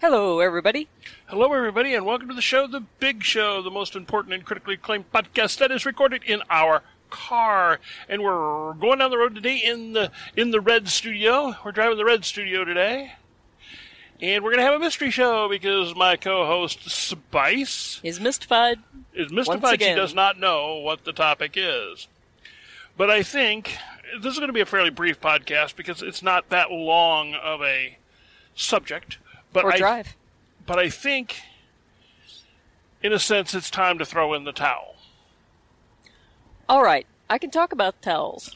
Hello, everybody. Hello, everybody, and welcome to the show, The Big Show, the most important and critically acclaimed podcast that is recorded in our car. And we're going down the road today in the in the Red Studio. We're driving the Red Studio today. And we're going to have a mystery show because my co-host Spice Is mystified. is mystified. She does not know what the topic is. But I think this is going to be a fairly brief podcast because it's not that long of a subject. But Or I, drive. but I think, in a sense, it's time to throw in the towel. All right, I can talk about towels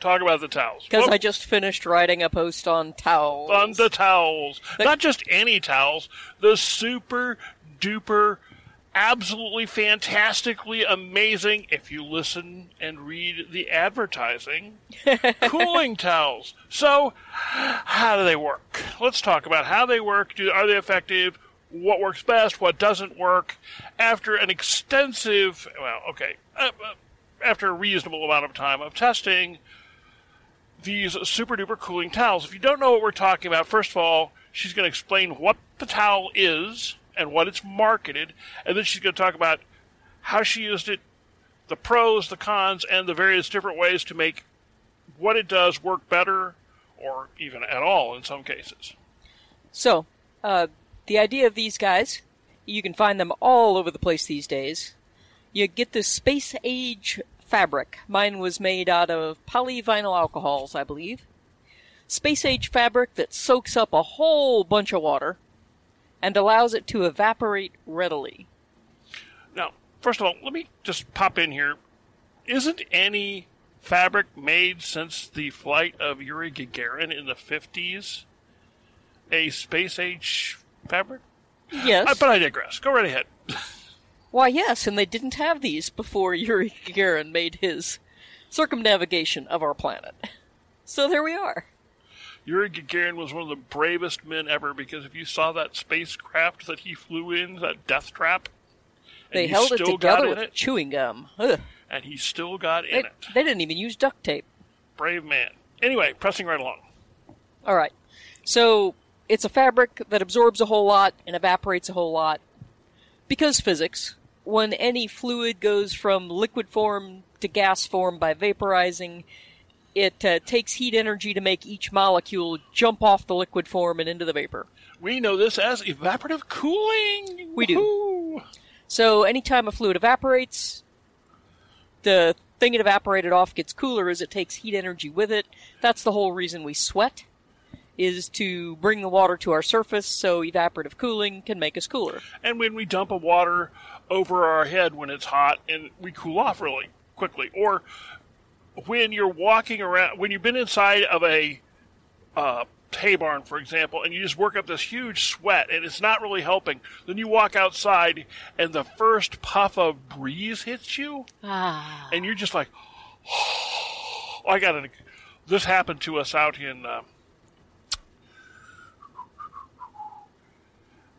Talk about the towels. because I just finished writing a post on towels. on the towels, But- not just any towels, the super duper, absolutely fantastically amazing. If you listen and read the advertising, cooling towels. So, how do they work? Let's talk about how they work. Do, are they effective? What works best? What doesn't work? After an extensive, well, okay, uh, uh, after a reasonable amount of time of testing, these super duper cooling towels. If you don't know what we're talking about, first of all, she's going to explain what the towel is and what it's marketed, and then she's going to talk about how she used it, the pros, the cons, and the various different ways to make what it does work better or even at all in some cases. So, uh, the idea of these guys, you can find them all over the place these days. You get this space age fabric. Mine was made out of polyvinyl alcohols, I believe. Space age fabric that soaks up a whole bunch of water and allows it to evaporate readily. Now, first of all, let me just pop in here. Isn't any fabric made since the flight of Yuri Gagarin in the 50s a space age fabric? Yes. Uh, but I digress. Go right ahead. Why, yes, and they didn't have these before Yuri Gagarin made his circumnavigation of our planet. So there we are. Yuri Gagarin was one of the bravest men ever because if you saw that spacecraft that he flew in, that death trap, and They he held it still together got in with it, chewing gum. Ugh. and he still got They, in it. they didn't even use duct tape. Brave man. Anyway, pressing right along. All right. So it's a fabric that absorbs a whole lot and evaporates a whole lot. Because physics, when any fluid goes from liquid form to gas form by vaporizing, it uh, takes heat energy to make each molecule jump off the liquid form and into the vapor. We know this as evaporative cooling. We do. Woohoo! So anytime a fluid evaporates, the thing it evaporated off gets cooler as it takes heat energy with it. That's the whole reason we sweat, is to bring the water to our surface so evaporative cooling can make us cooler. And when we dump a water over our head when it's hot and we cool off really quickly, or when you're walking around, when you've been inside of a uh, hay barn, for example, and you just work up this huge sweat and it's not really helping, then you walk outside and the first puff of breeze hits you, Ah. and you're just like, I got to. This happened to us out in. Uh,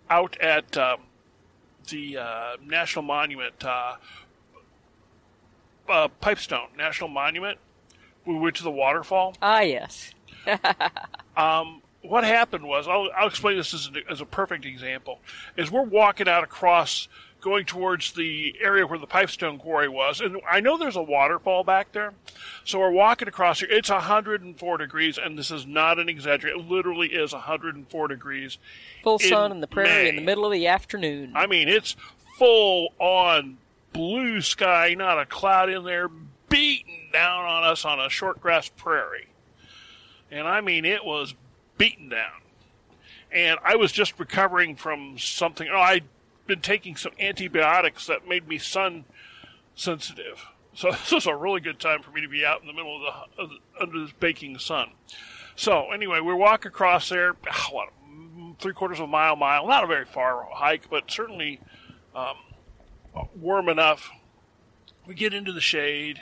out at um, the uh, National Monument, uh, uh, Pipestone National Monument. We went to the waterfall. Ah, yes. What happened was, I'll, I'll explain this as a, as a perfect example. Is we're walking out across, going towards the area where the Pipestone Quarry was, and I know there's a waterfall back there. So we're walking across here. It's 104 degrees, and this is not an exaggeration. It literally is 104 degrees. Full sun in the prairie in the middle of the afternoon. I mean, it's full on blue sky, not a cloud in there, beating down on us on a short grass prairie. And I mean, it was beaten down. And I was just recovering from something. Oh, I'd been taking some antibiotics that made me sun sensitive. So this was a really good time for me to be out in the middle of the, of the under this baking sun. So anyway, we walk across there. What, three quarters of a mile, mile. Not a very far hike, but certainly um, warm enough. We get into the shade,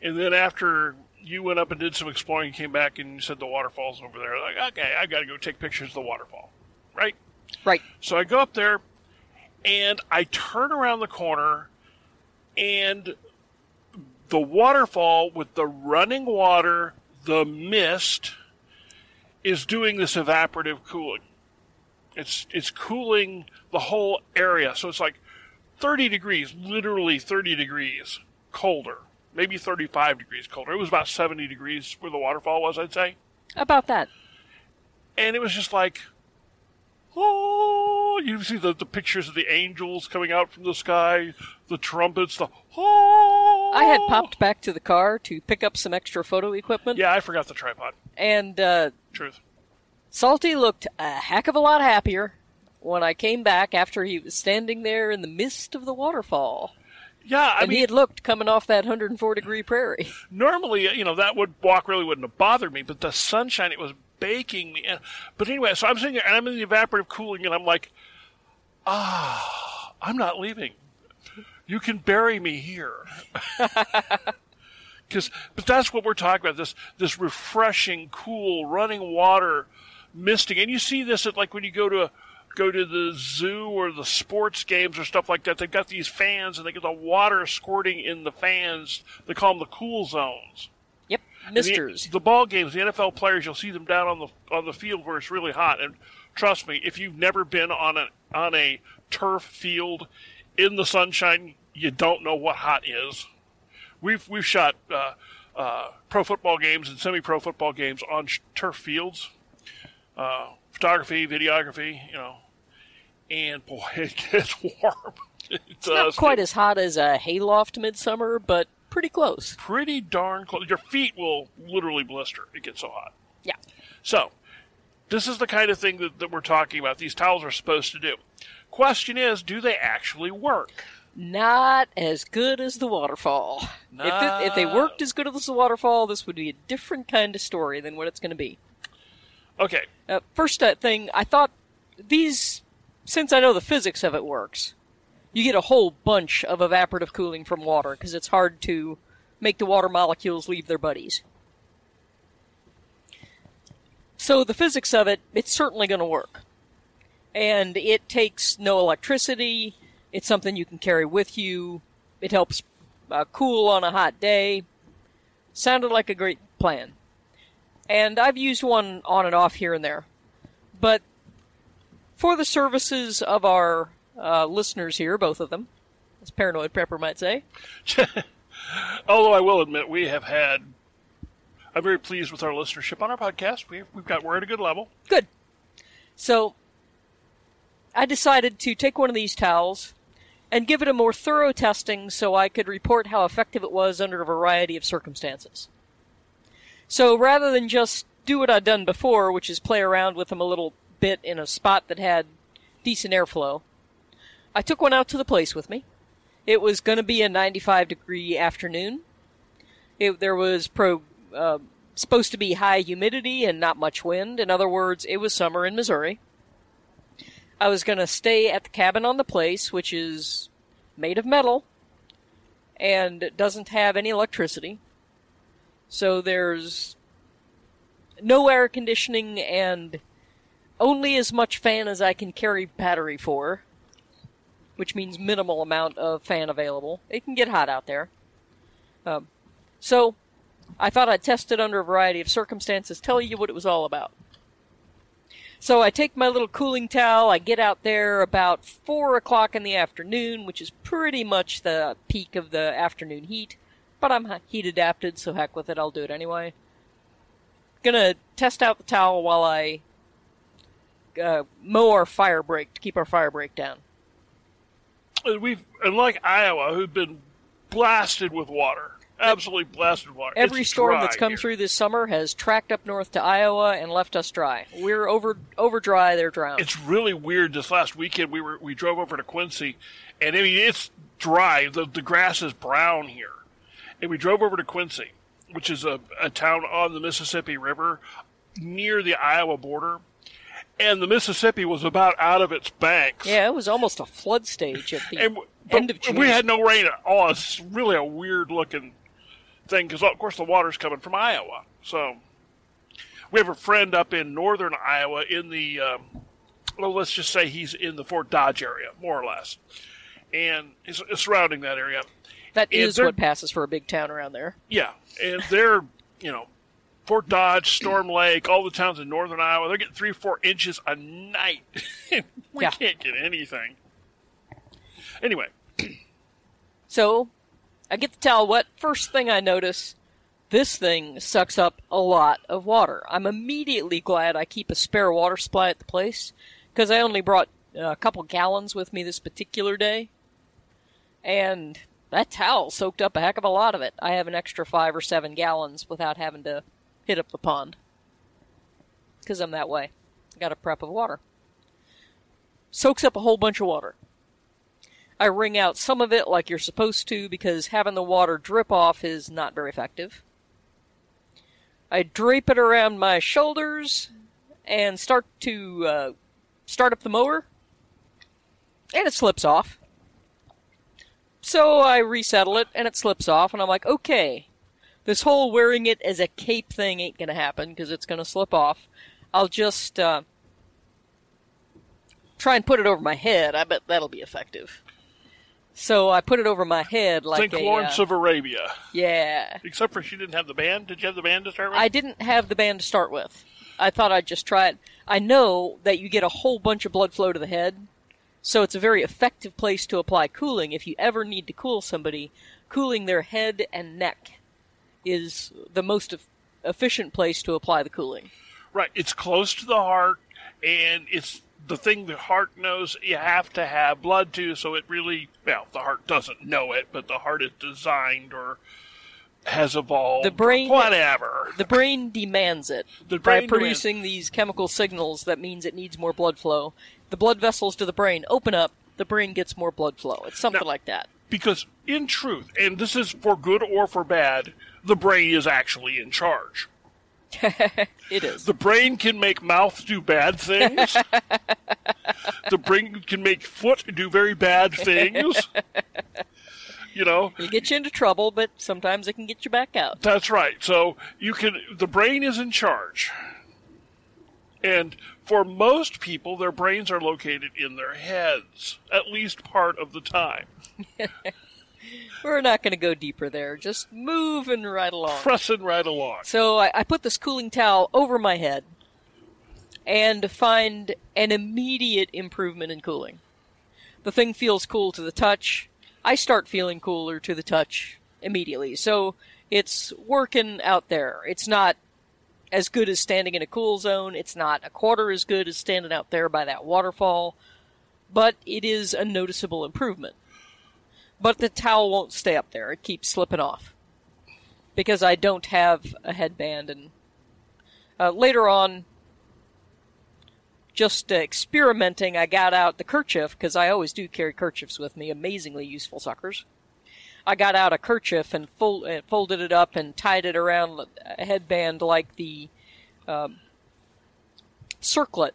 and then after you went up and did some exploring, you came back and you said the waterfall's over there. Like, okay, I got to go take pictures of the waterfall, right? right. So I go up there, and I turn around the corner, and the waterfall with the running water, the mist, is doing this evaporative cooling. It's it's cooling the whole area, so it's like 30 degrees, literally 30 degrees colder, maybe 35 degrees colder. It was about 70 degrees where the waterfall was, I'd say. About that. And it was just like, oh, you see the, the pictures of the angels coming out from the sky, the trumpets, the oh. I had popped back to the car to pick up some extra photo equipment. Yeah, I forgot the tripod. And uh, Truth. Salty looked a heck of a lot happier when I came back after he was standing there in the midst of the waterfall. Yeah, I and mean, he had looked coming off that 104 degree prairie. normally, you know, that would walk really wouldn't have bothered me, but the sunshine, it was baking me. But anyway, so I'm sitting there and I'm in the evaporative cooling, and I'm like, ah, I'm not leaving. You can bury me here. Because, but that's what we're talking about this this refreshing, cool, running water, misting, and you see this at like when you go to a go to the zoo or the sports games or stuff like that. They've got these fans and they get the water squirting in the fans. They call them the cool zones. Yep, And the- misters. The, ball games, the NFL players, you'll see them down on the on the field where it's really hot. And trust me, if you've never been on a on a turf field in the sunshine, you don't know what hot is. We've we've shot uh, uh, pro football games and semi pro football games on sh- turf fields, uh, photography, videography, you know, and boy, it gets warm. It It's not quite It- as hot as a hayloft midsummer, but pretty close. pretty darn close. Your feet will literally blister. It gets so hot. Yeah. So, this is the kind of thing that, that we're talking about. These towels are supposed to do. Question is, do they actually work? Not as good as the waterfall. If, it, if they worked as good as the waterfall, this would be a different kind of story than what it's going to be. Okay, Uh, first uh, thing, I thought these, since I know the physics of it works, you get a whole bunch of evaporative cooling from water because it's hard to make the water molecules leave their buddies. So the physics of it, it's certainly going to work. And it takes no electricity. It's something you can carry with you. It helps uh, cool on a hot day. Sounded like a great plan. And I've used one on and off here and there. But for the services of our uh, listeners here, both of them, as Paranoid Prepper might say, although I will admit we have had. I'm very pleased with our listenership on our podcast. We've, we've got we're at a good level. Good. So, I decided to take one of these towels and give it a more thorough testing so I could report how effective it was under a variety of circumstances. So, rather than just do what I'd done before, which is play around with them a little bit in a spot that had decent airflow, I took one out to the place with me. It was going to be a 95 degree afternoon. It, there was pro, uh, supposed to be high humidity and not much wind. In other words, it was summer in Missouri. I was going to stay at the cabin on the place, which is made of metal and doesn't have any electricity. So there's no air conditioning and only as much fan as I can carry battery for, which means minimal amount of fan available. It can get hot out there. Um, so I thought I'd test it under a variety of circumstances, tell you what it was all about. So I take my little cooling towel, I get out there about 4 o'clock in the afternoon, which is pretty much the peak of the afternoon heat, but I'm heat adapted, so heck with it, I'll do it anyway. Gonna test out the towel while I uh, mow our fire break to keep our fire break down. And we've unlike Iowa, who've been blasted with water, absolutely blasted with water. Every It's storm that's come here. through this summer has tracked up north to Iowa and left us dry. We're over over dry, they're drowned. It's really weird. This last weekend, we were we drove over to Quincy, and I mean it's dry. the The grass is brown here, and we drove over to Quincy, which is a, a town on the Mississippi River, near the Iowa border, and the Mississippi was about out of its banks. yeah, it was almost a flood stage at the and end of June. we had no rain at all. It's really a weird looking thing because, of course, the water's coming from Iowa. So we have a friend up in northern Iowa in the, um, well, let's just say he's in the Fort Dodge area, more or less, and is surrounding that area. That and what passes for a big town around there. Yeah, and they're you know Fort Dodge, Storm Lake, all the towns in northern Iowa, they're getting three or four inches a night. we Yeah. can't get anything. Anyway, So, I get the towel wet. First thing I notice, this thing sucks up a lot of water. I'm immediately glad I keep a spare water supply at the place, because I only brought a couple gallons with me this particular day. And that towel soaked up a heck of a lot of it. I have an extra five or seven gallons without having to hit up the pond. Because I'm that way. I got a prep of water. Soaks up a whole bunch of water. I wring out some of it like you're supposed to because having the water drip off is not very effective. I drape it around my shoulders and start to uh, start up the mower, and it slips off. So I resettle it, and it slips off, and I'm like, okay, this whole wearing it as a cape thing ain't gonna happen because it's gonna slip off. I'll just uh, try and put it over my head. I bet that'll be effective. So I put it over my head like think a Lawrence uh, of Arabia. yeah. Except for she didn't have the band. Did you have the band to start with? I didn't have the band to start with. I thought I'd just try it. I know that you get a whole bunch of blood flow to the head, so it's a very effective place to apply cooling. If you ever need to cool somebody, cooling their head and neck is the most eff- efficient place to apply the cooling. Right. It's close to the heart, and it's the thing the heart knows you have to have blood to, so it really, well, the heart doesn't know it, but the heart is designed or has evolved. The brain- whatever. The brain demands it The by brain producing these chemical signals that means it needs more blood flow. The blood vessels to the brain open up, the brain gets more blood flow. It's something Now- like that. because, in truth, and this is for good or for bad, the brain is actually in charge. It is. The brain can make mouth do bad things. the brain can make foot do very bad things. You know, it gets you into trouble, but sometimes it can get you back out. That's right. So you can the brain is in charge. And for most people their brains are located in their heads at least part of the time. We're not going to go deeper there. Just moving right along. Pressing right along. So I, I put this cooling towel over my head and find an immediate improvement in cooling. The thing feels cool to the touch. I start feeling cooler to the touch immediately. So it's working out there. It's not as good as standing in a cool zone. It's not a quarter as good as standing out there by that waterfall. But it is a noticeable improvement. But the towel won't stay up there. It keeps slipping off because I don't have a headband. And uh, later on, just uh, experimenting, I got out the kerchief because I always do carry kerchiefs with me. Amazingly useful suckers. I got out a kerchief and fold, uh, folded it up and tied it around a headband like the um, circlet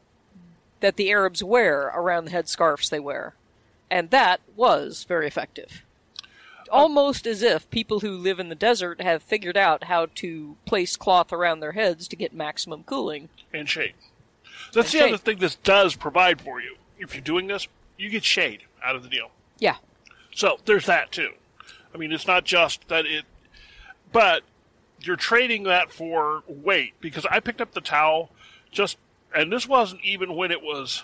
that the Arabs wear around the headscarves they wear. And that was very effective. Almost as if people who live in the desert have figured out how to place cloth around their heads to get maximum cooling. And shade. That's And the other thing this does provide for you. If you're doing this, you get shade out of the deal. Yeah. So there's that too. I mean, it's not just that it, but you're trading that for weight because I picked up the towel just, and this wasn't even when it was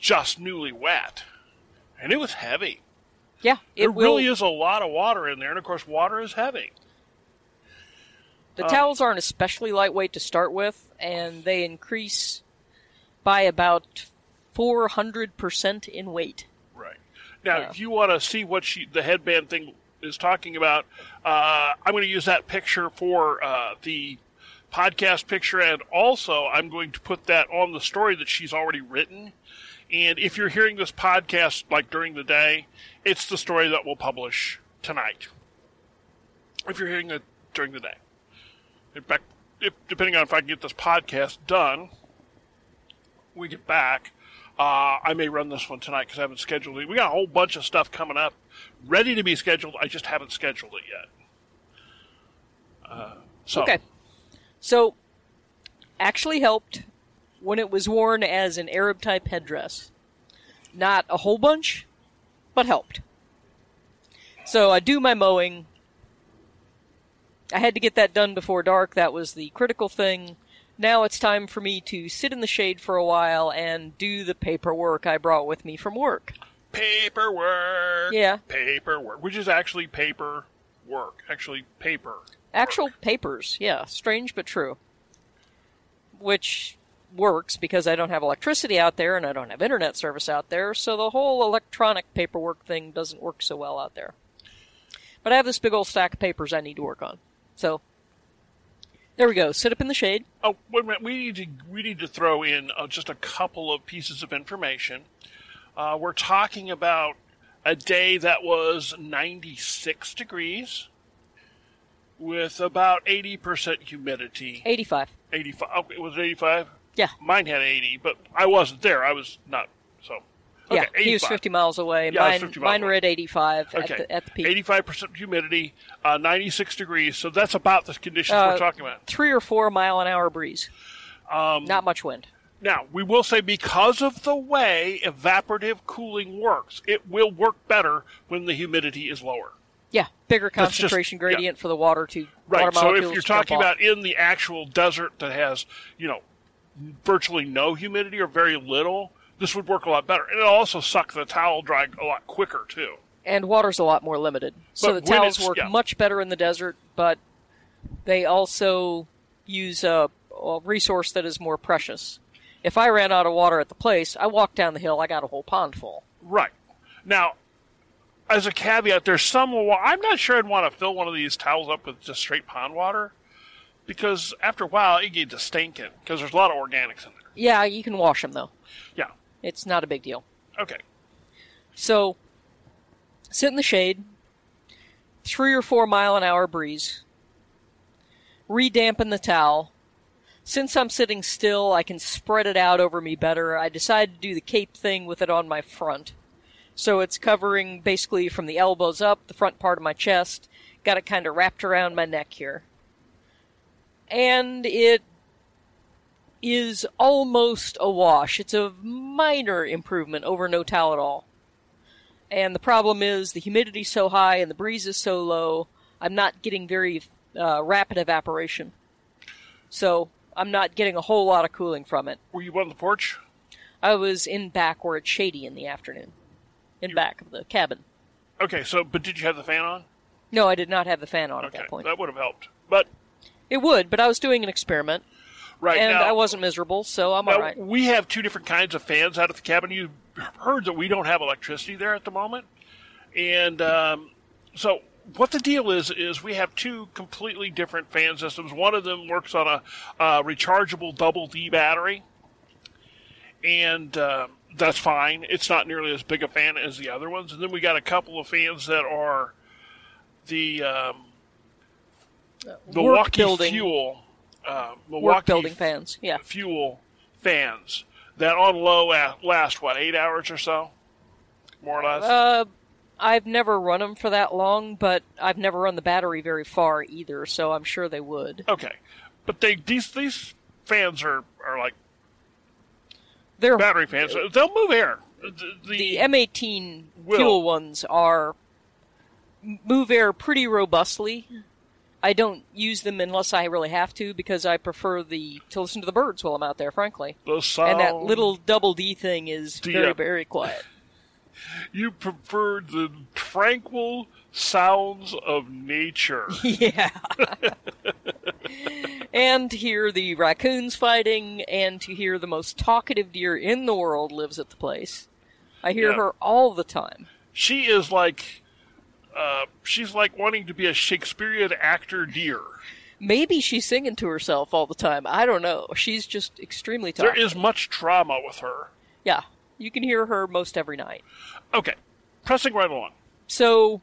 just newly wet, and it was heavy. Yeah. It There will, really is a lot of water in there, and of course, water is heavy. The Um, towels aren't especially lightweight to start with, and they increase by about 400% in weight. Right. Now, Yeah. if you want to see what she, the headband thing is talking about, uh, I'm going to use that picture for uh, the podcast picture, and also I'm going to put that on the story that she's already written. And if you're hearing this podcast like during the day, it's the story that we'll publish tonight. If you're hearing it during the day, in fact, if, depending on if I can get this podcast done, we get back. Uh, I may run this one tonight because I haven't scheduled it. We got a whole bunch of stuff coming up, ready to be scheduled. I just haven't scheduled it yet. Uh, so Okay. So, actually helped when it was worn as an Arab type headdress. Not a whole bunch, but helped. So I do my mowing, I had to get that done before dark. That was the critical thing. Now it's time for me to sit in the shade for a while and do the paperwork I brought with me from work. Paperwork. Yeah. Paperwork, which is actually paper work. Actually, paper. Actual papers, yeah. Strange but true. Which works because I don't have electricity out there and I don't have internet service out there, so the whole electronic paperwork thing doesn't work so well out there. But I have this big old stack of papers I need to work on. So, there we go. Sit up in the shade. Oh, wait a minute. We need to we need to throw in uh, just a couple of pieces of information. Uh, we're talking about a day that was 96 degrees with about 80% humidity. 85. 85. Okay, it was 85. Yeah. Mine had 80, but I wasn't there. I was not. So. Yeah, Okay, he was 50 miles away. Yeah, mine 50 miles mine were away. at 85 Okay. at, the, at the peak. 85% humidity, uh, 96 degrees. So that's about the conditions Uh, we're talking about. Three or four mile an hour breeze. Um, Not much wind. Now, we will say because of the way evaporative cooling works, it will work better when the humidity is lower. Yeah, bigger That's just- concentration yeah. gradient for the water to Right. water So if you're talking about in the actual desert that has, you know, virtually no humidity or very little, this would work a lot better. And it'll also suck the towel dry a lot quicker too. and water's a lot more limited. So But the towels work yeah. much better in the desert, but they also use a, a resource that is more precious. If I ran out of water at the place, I walked down the hill, I got a whole pond full. Right. Now, as a caveat, there's some. I'm not sure I'd want to fill one of these towels up with just straight pond water because after a while it gets to stinking because there's a lot of organics in there. Yeah, you can wash them though. Yeah. It's not a big deal. Okay. So, sit in the shade, three or four mile an hour breeze, redampen the towel. Since I'm sitting still, I can spread it out over me better. I decided to do the cape thing with it on my front. So it's covering basically from the elbows up, the front part of my chest, got it kind of wrapped around my neck here. And it is almost a wash. It's a minor improvement over no towel at all. And the problem is the humidity's so high and the breeze is so low, I'm not getting very uh, rapid evaporation. So I'm not getting a whole lot of cooling from it. Were you on the porch? I was in back where it's shady in the afternoon. In back of the cabin. Okay. So, but did you have the fan on? No, I did not have the fan on at Okay, that point. that would have helped. But It would, but I was doing an experiment, right and now, I wasn't miserable, so I'm Now, alright. we have two different kinds of fans out at the cabin. You heard that we don't have electricity there at the moment, and um, so what the deal is is we have two completely different fan systems. One of them works on a uh, rechargeable double D battery, and uh, that's fine. It's not nearly as big a fan as the other ones. And then we got a couple of fans that are the um, Milwaukee building- Fuel. Uh, Work Milwaukee building fans, yeah. fuel fans that on low last what eight hours or so, more or less. Uh, I've never run them for that long, but I've never run the battery very far either, so I'm sure they would. okay, but they these these fans are are like They're battery fans. They'll move air. The, the M18 Will. fuel ones are move air pretty robustly. I don't use them unless I really have to because I prefer the to listen to the birds while I'm out there, frankly. the sound, And that little double D thing is D- very very quiet. you prefer the tranquil sounds of nature. yeah. and to hear the raccoons fighting, and to hear the most talkative deer in the world lives at the place. I hear Yeah. her all the time. she is like. Uh, she's like wanting to be a Shakespearean actor deer. Maybe she's singing to herself all the time. I don't know. She's just extremely There talkative. is much trauma with her. Yeah, you can hear her most every night. Okay, pressing right along. So,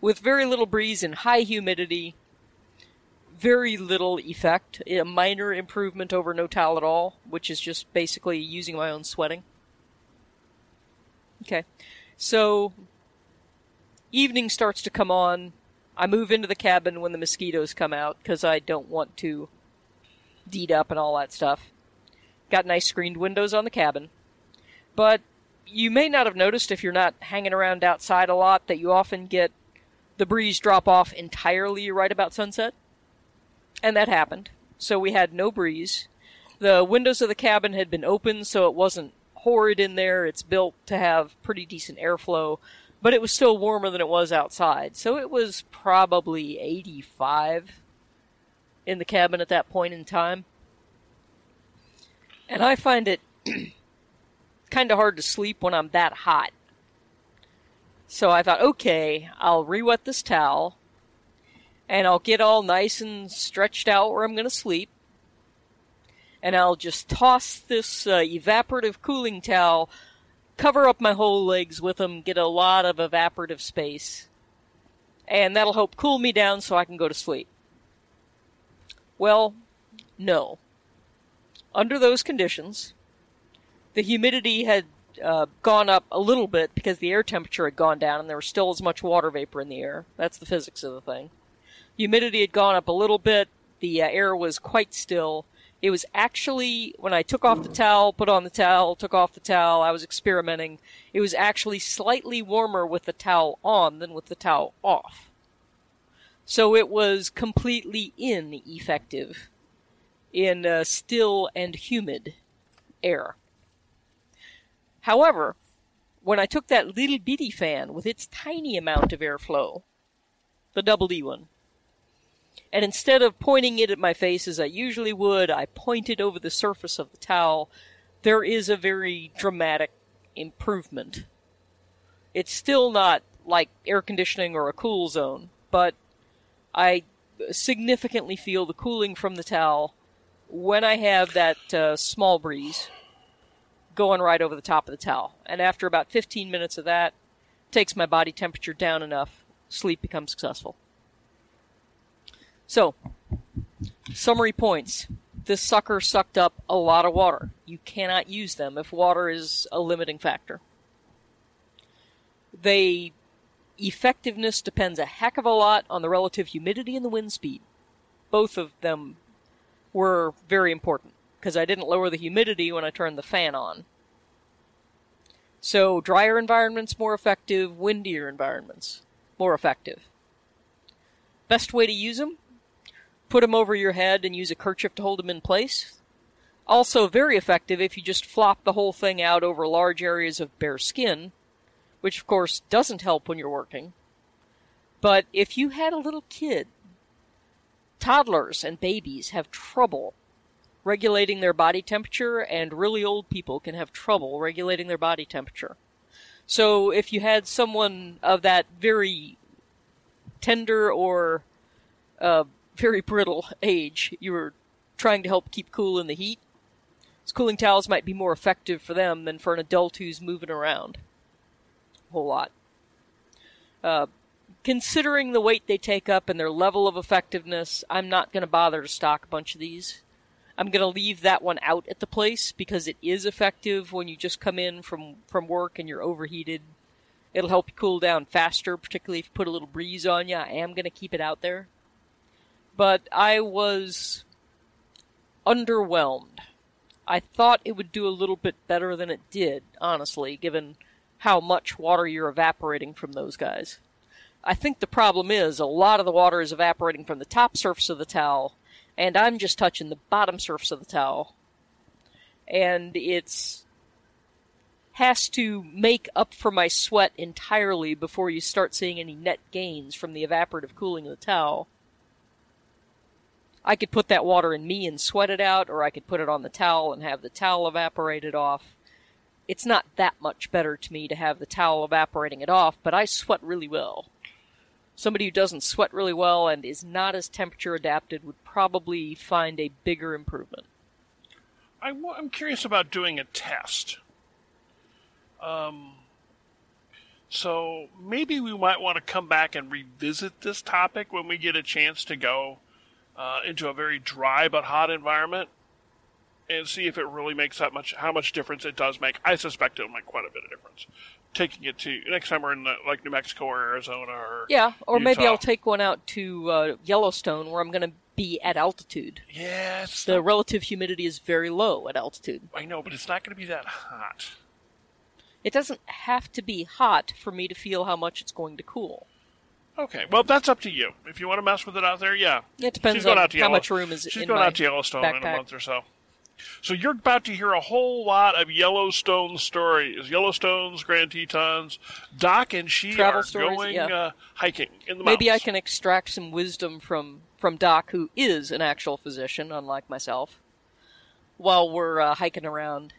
with very little breeze and high humidity, very little effect. A minor improvement over no towel at all, which is just basically using my own sweating. Okay. So, evening starts to come on. I move into the cabin when the mosquitoes come out because I don't want to deed up and all that stuff. Got nice screened windows on the cabin. But you may not have noticed if you're not hanging around outside a lot that you often get the breeze drop off entirely right about sunset. And that happened. So we had no breeze. The windows of the cabin had been open, so it wasn't horrid in there. It's built to have pretty decent airflow, but it was still warmer than it was outside. So it was probably 85 in the cabin at that point in time. And I find it kind of hard to sleep when I'm that hot. So I thought, okay, I'll re-wet this towel, and I'll get all nice and stretched out where I'm going to sleep, and I'll just toss this uh, evaporative cooling towel, cover up my whole legs with them, get a lot of evaporative space, and that'll help cool me down so I can go to sleep. Well, no. Under those conditions, the humidity had uh, gone up a little bit because the air temperature had gone down and there was still as much water vapor in the air. That's the physics of the thing. Humidity had gone up a little bit. The uh, air was quite still. It was actually, when I took off the towel, put on the towel, took off the towel, I was experimenting. It was actually slightly warmer with the towel on than with the towel off. So it was completely ineffective in uh, still and humid air. However, when I took that little bitty fan with its tiny amount of airflow, the double D one, and instead of pointing it at my face as I usually would, I pointed over the surface of the towel, there is a very dramatic improvement. It's still not like air conditioning or a cool zone, but I significantly feel the cooling from the towel when I have that uh, small breeze going right over the top of the towel. And after about 15 minutes of that, takes my body temperature down enough, sleep becomes successful. So, summary points. This sucker sucked up a lot of water. You cannot use them if water is a limiting factor. They effectiveness depends a heck of a lot on the relative humidity and the wind speed. Both of them were very important because I didn't lower the humidity when I turned the fan on. So drier environments more effective, windier environments more effective. Best way to use them? Put them over your head and use a kerchief to hold them in place. Also very effective if you just flop the whole thing out over large areas of bare skin, which of course doesn't help when you're working. But if you had a little kid, toddlers and babies have trouble regulating their body temperature, and really old people can have trouble regulating their body temperature. So if you had someone of that very tender or uh, very brittle age, you were trying to help keep cool in the heat, these cooling towels might be more effective for them than for an adult who's moving around a whole lot. Uh, considering the weight they take up and their level of effectiveness, I'm not going to bother to stock a bunch of these. I'm going to leave that one out at the place because it is effective when you just come in from, from work and you're overheated. It'll help you cool down faster, particularly if you put a little breeze on you. I am going to keep it out there. But I was underwhelmed. I thought it would do a little bit better than it did, honestly, given how much water you're evaporating from those guys. I think the problem is a lot of the water is evaporating from the top surface of the towel and I'm just touching the bottom surface of the towel. And it's has to make up for my sweat entirely before you start seeing any net gains from the evaporative cooling of the towel. I could put that water in me and sweat it out, or I could put it on the towel and have the towel evaporated off. It's not that much better to me to have the towel evaporating it off, but I sweat really well somebody who doesn't sweat really well and is not as temperature adapted would probably find a bigger improvement. I'm, I'm curious about doing a test. Um, so maybe we might want to come back and revisit this topic when we get a chance to go uh, into a very dry but hot environment and see if it really makes that much how much difference it does make. I suspect it'll make quite a bit of difference taking it to next time we're in the, like New Mexico or Arizona or yeah, or Utah. maybe I'll take one out to uh, Yellowstone where I'm going to be at altitude. Yes, the not, relative humidity is very low at altitude. I know, but it's not going to be that hot. It doesn't have to be hot for me to feel how much it's going to cool. Okay, well that's up to you. If you want to mess with it out there, yeah. It depends She's going on out to how Yellow- much room is it? She's in going my out to Yellowstone in a backpack. month or so. So you're about to hear a whole lot of Yellowstone stories. Yellowstone's Grand Tetons. Doc and she Travel are stories, going yeah. uh, hiking in the Maybe I can extract some wisdom from from Doc, who is an actual physician, unlike myself, while we're uh, hiking around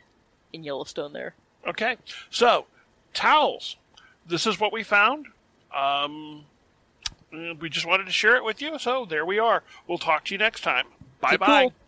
in Yellowstone. There. Okay, so towels. This is what we found. Um, Uh, we just wanted to share it with you. So there we are. We'll talk to you next time. Bye bye.